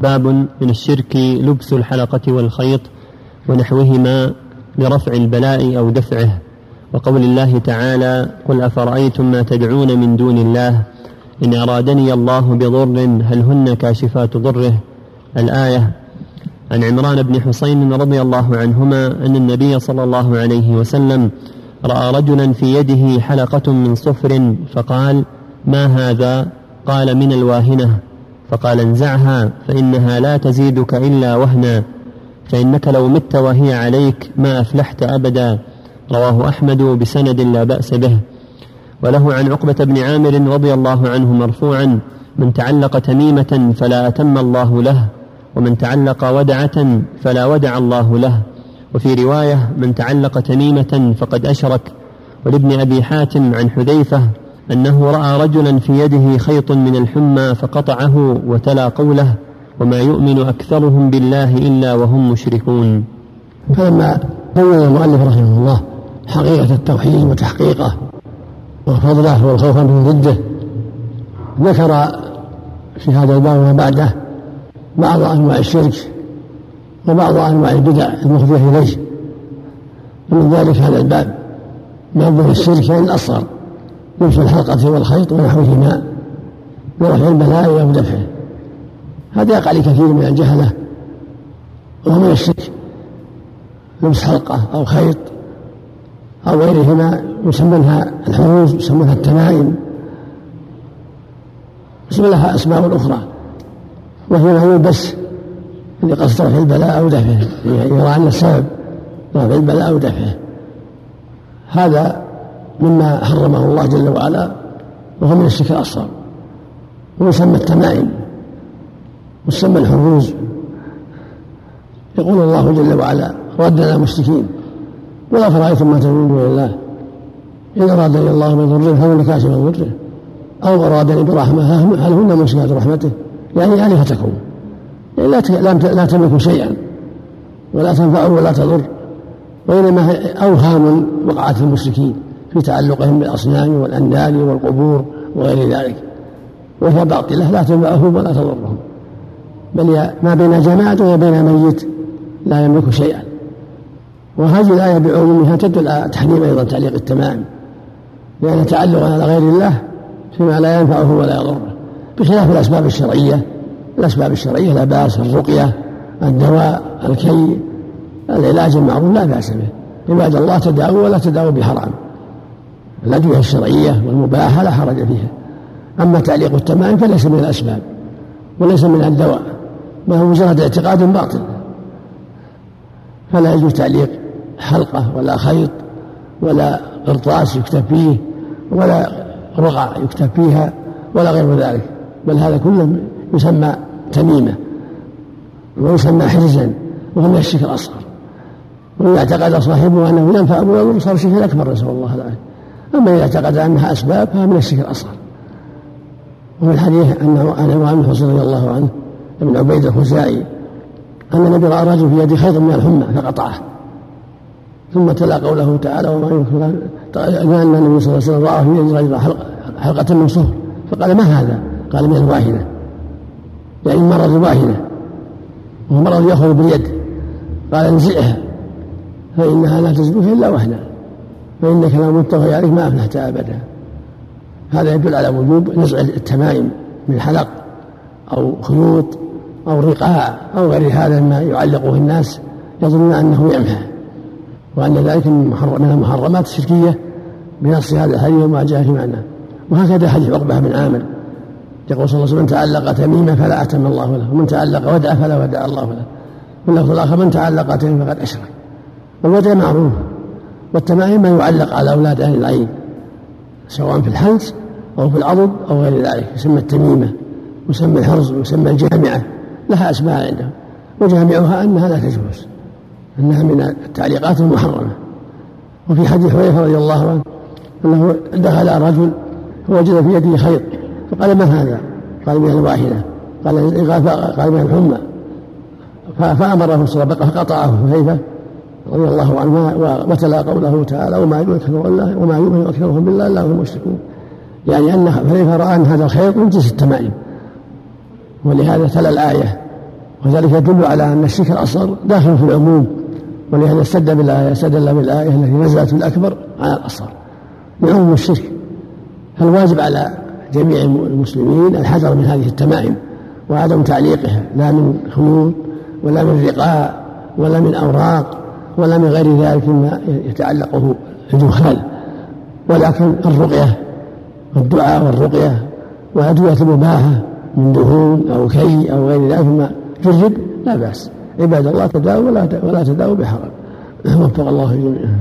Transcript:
باب من الشرك لبس الحلقة والخيط ونحوهما لرفع البلاء أو دفعه. وقول الله تعالى قل أفرأيتم ما تدعون من دون الله؟ إن أرادني الله بضر هل هن كاشفات ضره؟ الآية عن عمران بن حسين رضي الله عنهما أن النبي صلى الله عليه وسلم رأى رجلا في يده حلقة من صفر فقال ما هذا؟ قال من الواهنة. فقال انزعها فإنها لا تزيدك إلا وهنا فإنك لو مت وهي عليك ما أفلحت أبدا. رواه أحمد بسند لا بأس به. وله عن عقبة بن عامر رضي الله عنه مرفوعا من تعلق تميمة فلا أتم الله له ومن تعلق ودعة فلا ودع الله له. وفي رواية من تعلق تميمة فقد أشرك. ولابن أبي حاتم عن حذيفة أنه رأى رجلا في يده خيط من الحمى فقطعه وتلا قوله وما يؤمن أكثرهم بالله إلا وهم مشركون. فلما بين المؤلف رحمه الله حقيقة التوحيد وتحقيقه وفضله والخوف من ضده ذكر في هذا الباب وما بعده بعض أنواع الشرك وبعض أنواع البدع المخرجة إليه. ومن ذلك هذا الباب باب الشرك الأصغر. لبس الحلقة والخيط ونحوهما ورفع البلاء أو دفعه. هذا يقع لكثير من الجهلة وهو من الشرك لبس حلقة أو خيط أو غيرهما يسمونها الحروز يسمونها التمائم. يسمى لها أسماء أخرى وهي ما يلبس لقصد رفع البلاء أو دفعه يرى أن السبب رفع البلاء أو دفعه. هذا مما حرمه الله جل وعلا وهو من الشرك الأصغر. ويسمى التمائم ويسمى الحروز يقول الله جل وعلا ردنا المشركين ولا فرأيتم ما تدعون دون الله. إن أرادني الله بضر هل كاشف ضره. أو أرادني برحمة هل هن ممسكات رحمته يعني آلهتكم يعني لا لا تملك شيئا ولا تنفع ولا تضر. وإنما أوهام وقعت المشركين. في تعلقهم بالأصنام والأندال والقبور وغير ذلك. وهي باطلة لا تنفعهم ولا تضرهم. بل ما بين جماد وبين ميت لا يملك شيئا. وهذه الآية بعمومها تدل على تحريم أيضا تعليق التمام. لأن تعلق على غير الله فيما لا ينفعه ولا يضره. بخلاف الأسباب الشرعية الأسباب الشرعية لا بأس الرقية الدواء الكي العلاج المعروف لا بأس به. عباد الله تداووا ولا تداووا بحرام. الأدوية الشرعية والمباحة لا حرج فيها. أما تعليق التمائم فليس من الأسباب وليس من الدواء ما هو مجرد اعتقاد باطل. فلا يجوز تعليق حلقة ولا خيط ولا قرطاس يكتب فيه ولا رقع يكتب فيها ولا غير ذلك بل هذا كله يسمى تميمة ويسمى حرزا وهو من الشرك الأصغر. وإذا اعتقد صاحبه أنه ينفع ويضر صار شركا أكبر نسأل الله العافية. أما إذا اعتقد أنها أسباب فهي من الشرك الأصغر. وفي الحديث أنه عن عمران بن رضي الله عنه ابن عبيد الخزاعي أن النبي رأى رجل في يده خيط من الحمى فقطعه. ثم تلا قوله تعالى وما ينكر أن النبي صلى الله عليه وسلم رأى في يد رجل حلقة من صهر. فقال ما هذا؟ قال من الواهنة. يعني مرض الواهنة. وهو مرض يأخذ باليد. قال انزعها فإنها لا تزدوك إلا وهنا. فإنك لو مت وهي عليك ما أفلحت أبدا. هذا يدل على وجوب نزع التمائم من حلق أو خيوط أو رقاع أو غير هذا مما يعلقه الناس يظنون أنه يمحى وأن ذلك من المحرمات الشركية بنص هذا الحديث وما جاء في معناه. وهكذا حديث عقبة بن عامر يقول صلى الله عليه وسلم من تعلق تميمة فلا أتم الله له ومن تعلق ودع فلا ودع الله له. واللفظ الآخر من تعلق تميمة فقد أشرك. والودع معروف. والتمائم ما يعلق على أولاد أهل العين سواء في الحنس أو في العضد أو غير ذلك يسمى التميمة يسمى الحرز ويسمى الجامعة لها أسماء عندهم وجامعها أنها لا تجوز أنها من التعليقات المحرمة وفي حديث حذيفة رضي الله عنه أنه دخل رجل فوجد في يده خيط فقال ما هذا؟ قال من الواحدة قال قال من الحمى فأمره صلى الله فقطعه حذيفة رضي الله عنه وتلا قوله تعالى وما يؤمن الله وما يؤمن أكثرهم بالله إلا هم مشركون. يعني أن حذيفة رأى أن هذا الخيط من جنس التمائم. ولهذا تلا الآية. وذلك يدل على أن الشرك الأصغر داخل في العموم. ولهذا استدل بالآية استدل بالآية التي نزلت الأكبر على الأصغر. لعموم الشرك. فالواجب على جميع المسلمين الحذر من هذه التمائم وعدم تعليقها. لا من خيوط ولا من رقاء ولا من أوراق. ولا من غير ذلك مما يتعلقه الدخان. ولكن الرقية والدعاء والرقية وأدوية المباحة من دهون أو كي أو غير ذلك مما جرب لا بأس. عباد الله تداووا ولا ولا تداووا بحرام وفق الله جميعا